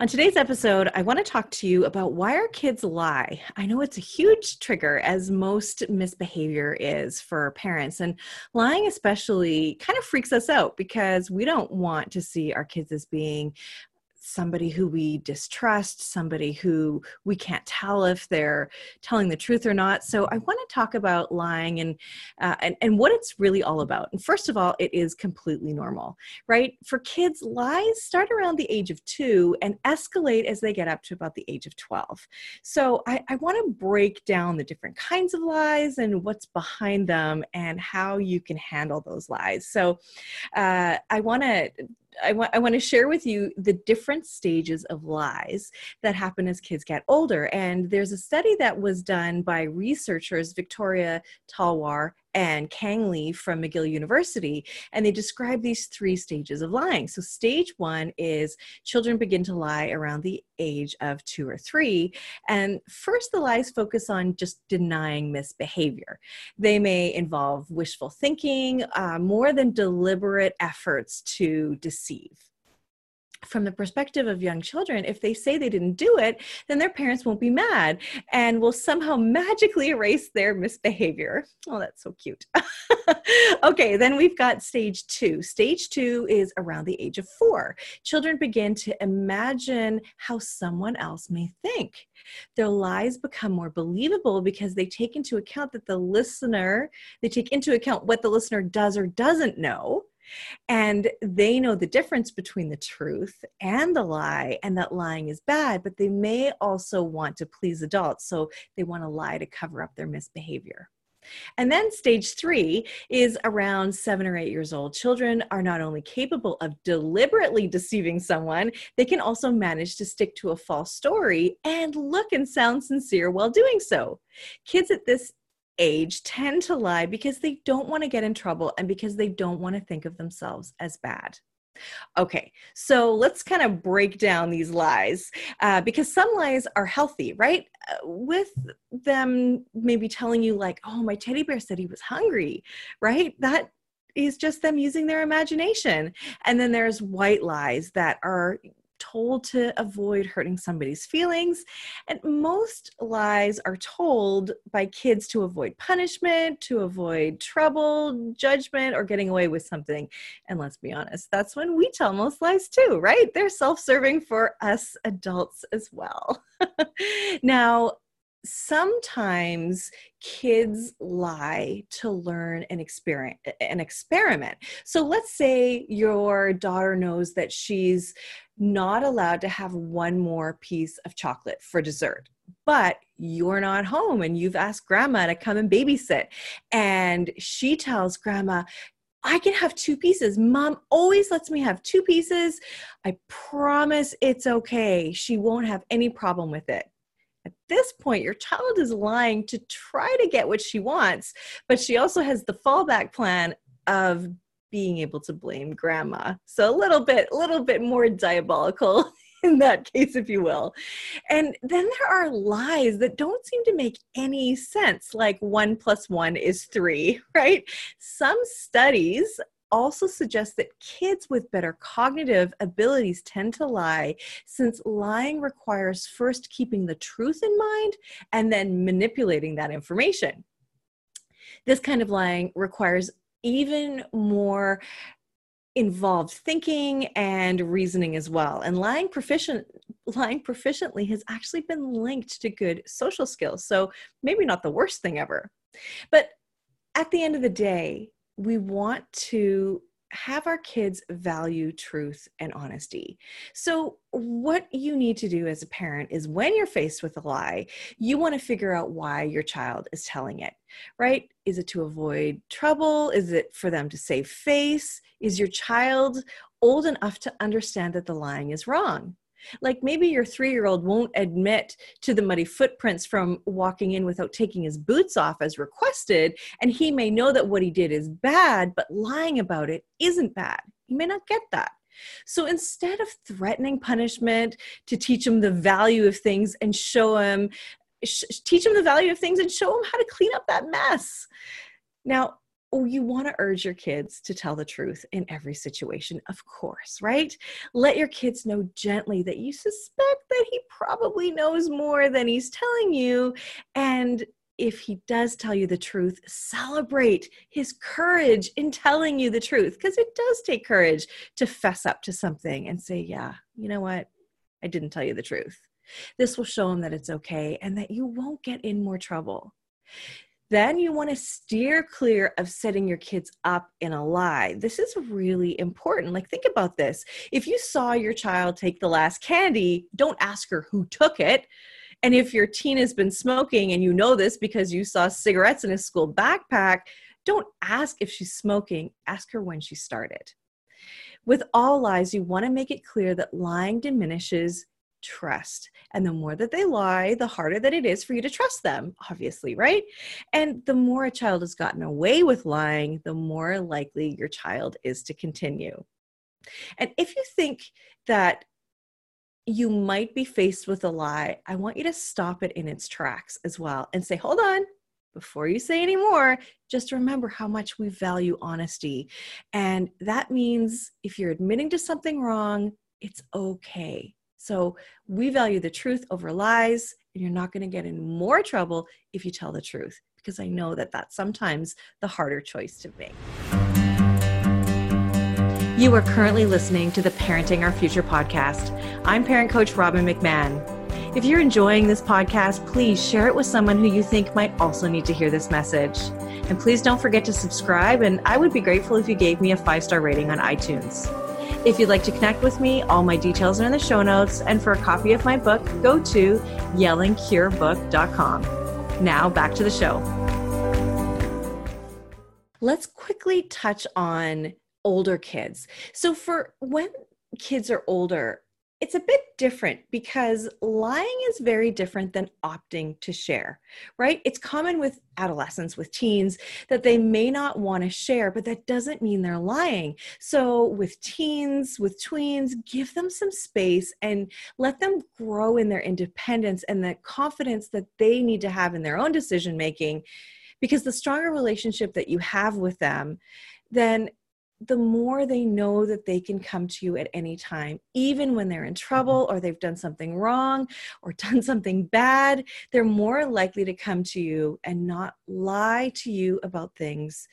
On today's episode, I want to talk to you about why our kids lie. I know it's a huge trigger, as most misbehavior is for parents, and lying especially kind of freaks us out because we don't want to see our kids as being somebody who we distrust, somebody who we can't tell if they're telling the truth or not. So I want to talk about lying and, uh, and and what it's really all about. And first of all, it is completely normal, right? For kids, lies start around the age of two and escalate as they get up to about the age of 12. So I, I want to break down the different kinds of lies and what's behind them and how you can handle those lies. So uh, I want to I want I want to share with you the different stages of lies that happen as kids get older. And there's a study that was done by researchers Victoria Talwar and Kang Lee from McGill University, and they describe these three stages of lying. So, stage one is children begin to lie around the age of two or three. And first, the lies focus on just denying misbehavior. They may involve wishful thinking uh, more than deliberate efforts to deceive from the perspective of young children, if they say they didn't do it, then their parents won't be mad and will somehow magically erase their misbehavior. Oh, that's so cute. okay, then we've got stage two. Stage two is around the age of four. Children begin to imagine how someone else may think. Their lies become more believable because they take into account that the listener, they take into account what the listener does or doesn't know and they know the difference between the truth and the lie, and that lying is bad, but they may also want to please adults. So they want to lie to cover up their misbehavior. And then stage three is around seven or eight years old. Children are not only capable of deliberately deceiving someone, they can also manage to stick to a false story and look and sound sincere while doing so. Kids at this age tend to lie because they don't want to get in trouble and because they don't want to think of themselves as bad. Okay, so let's kind of break down these lies uh, because some lies are healthy, right? Uh, with them maybe telling you, like, oh, my teddy bear said he was hungry, right? That is just them using their imagination. And then there's white lies that are told to avoid hurting somebody's feelings. And most lies are told by kids to avoid punishment, to avoid trouble, judgment, or getting away with something. And let's be honest, that's when we tell most lies too, right? They're self serving for us adults as well. now, sometimes kids lie to learn an experiment an experiment so let's say your daughter knows that she's not allowed to have one more piece of chocolate for dessert but you're not home and you've asked grandma to come and babysit and she tells grandma I can have two pieces. Mom always lets me have two pieces. I promise it's okay. She won't have any problem with it. This point, your child is lying to try to get what she wants, but she also has the fallback plan of being able to blame grandma. So a little bit, a little bit more diabolical in that case, if you will. And then there are lies that don't seem to make any sense, like one plus one is three, right? Some studies also suggests that kids with better cognitive abilities tend to lie since lying requires first keeping the truth in mind and then manipulating that information. This kind of lying requires even more involved thinking and reasoning as well and lying proficient lying proficiently has actually been linked to good social skills so maybe not the worst thing ever but at the end of the day we want to have our kids value truth and honesty. So, what you need to do as a parent is when you're faced with a lie, you want to figure out why your child is telling it, right? Is it to avoid trouble? Is it for them to save face? Is your child old enough to understand that the lying is wrong? Like maybe your three year old won't admit to the muddy footprints from walking in without taking his boots off as requested, and he may know that what he did is bad, but lying about it isn't bad. He may not get that. So instead of threatening punishment to teach him the value of things and show him, sh- teach him the value of things and show him how to clean up that mess. Now, oh, you want to urge your kids to tell the truth in every situation, of course, right? Let your kids know gently that you suspect that he probably knows more than he's telling you. And if he does tell you the truth, celebrate his courage in telling you the truth, because it does take courage to fess up to something and say, Yeah, you know what? I didn't tell you the truth. This will show him that it's okay and that you won't get in more trouble. Then you want to steer clear of setting your kids up in a lie. This is really important. Like, think about this. If you saw your child take the last candy, don't ask her who took it. And if your teen has been smoking and you know this because you saw cigarettes in his school backpack, don't ask if she's smoking, ask her when she started. With all lies, you want to make it clear that lying diminishes trust. And the more that they lie, the harder that it is for you to trust them, obviously, right? And the more a child has gotten away with lying, the more likely your child is to continue. And if you think that you might be faced with a lie, I want you to stop it in its tracks as well and say, hold on, before you say any more, just remember how much we value honesty. And that means if you're admitting to something wrong, it's okay. So we value the truth over lies, and you're not going to get in more trouble if you tell the truth, because I know that that's sometimes the harder choice to make. You are currently listening to the Parenting Our Future podcast. I'm parent coach Robbin McManne. If you're enjoying this podcast, please share it with someone who you think might also need to hear this message. And please don't forget to subscribe, and I would be grateful if you gave me a five star rating on iTunes. If you'd like to connect with me, all my details are in the show notes. And for a copy of my book, go to yellingcurebook.com. Now back to the show. Let's quickly touch on older kids. So, for when kids are older, it's a bit different because lying is very different than opting to share, right? It's common with adolescents, with teens, that they may not want to share, but that doesn't mean they're lying. So, with teens, with tweens, give them some space and let them grow in their independence and the confidence that they need to have in their own decision making. Because the stronger relationship that you have with them, then the more they know that they can come to you at any time, even when they're in mm-hmm. trouble or they've done something wrong or done something bad, they're more likely to come to you and not lie to you about things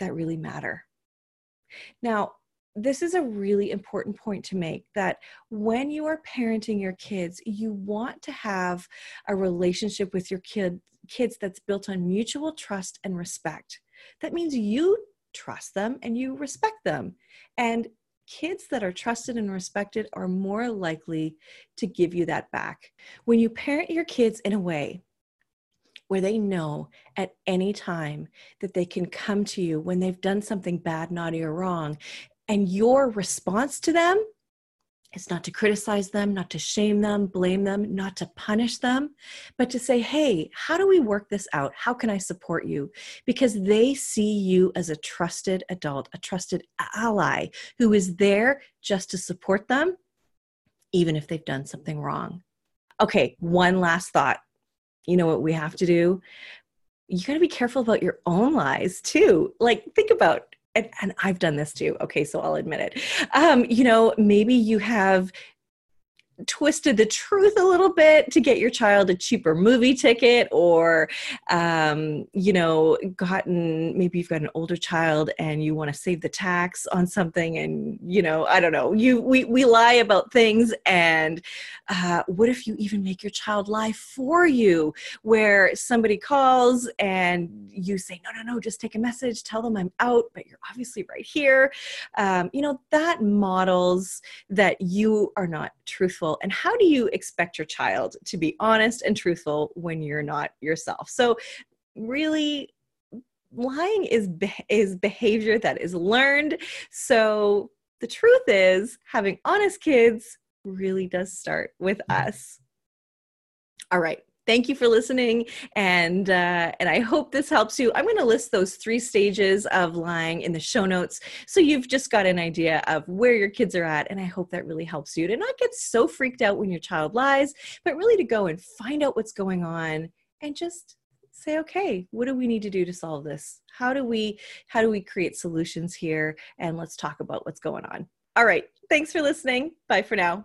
that really matter. Now, this is a really important point to make that when you are parenting your kids, you want to have a relationship with your kid, kids that's built on mutual trust and respect. That means you trust them and you respect them. And kids that are trusted and respected are more likely to give you that back. When you parent your kids in a way where they know at any time that they can come to you when they've done something bad, naughty, or wrong, and your response to them is not to criticize them, not to shame them, blame them, not to punish them, but to say, hey, how do we work this out? How can I support you? Because they see you as a trusted adult, a trusted ally who is there just to support them, even if they've done something wrong. Okay, one last thought. You know what we have to do? You got to be careful about your own lies too. Like, think about and, and I've done this too. Okay, so I'll admit it. Um, you know, maybe you have twisted the truth a little bit to get your child a cheaper movie ticket or um, you know gotten maybe you've got an older child and you want to save the tax on something and you know i don't know you we, we lie about things and uh, what if you even make your child lie for you? Where somebody calls and you say no no no just take a message tell them i'm out but you're obviously right here. Um, you know that models that you are not truthful truthful and how do you expect your child to be honest and truthful when you're not yourself? So really lying is is behavior that is learned. So the truth is having honest kids really does start with us. All right thank you for listening and uh, and i hope this helps you. I'm going to list those three stages of lying in the show notes so you've just got an idea of where your kids are at and i hope that really helps you to not get so freaked out when your child lies but really to go and find out what's going on and just say okay what do we need to do to solve this? How do we how do we create solutions here? And let's talk about what's going on. All right. Thanks for listening. Bye for now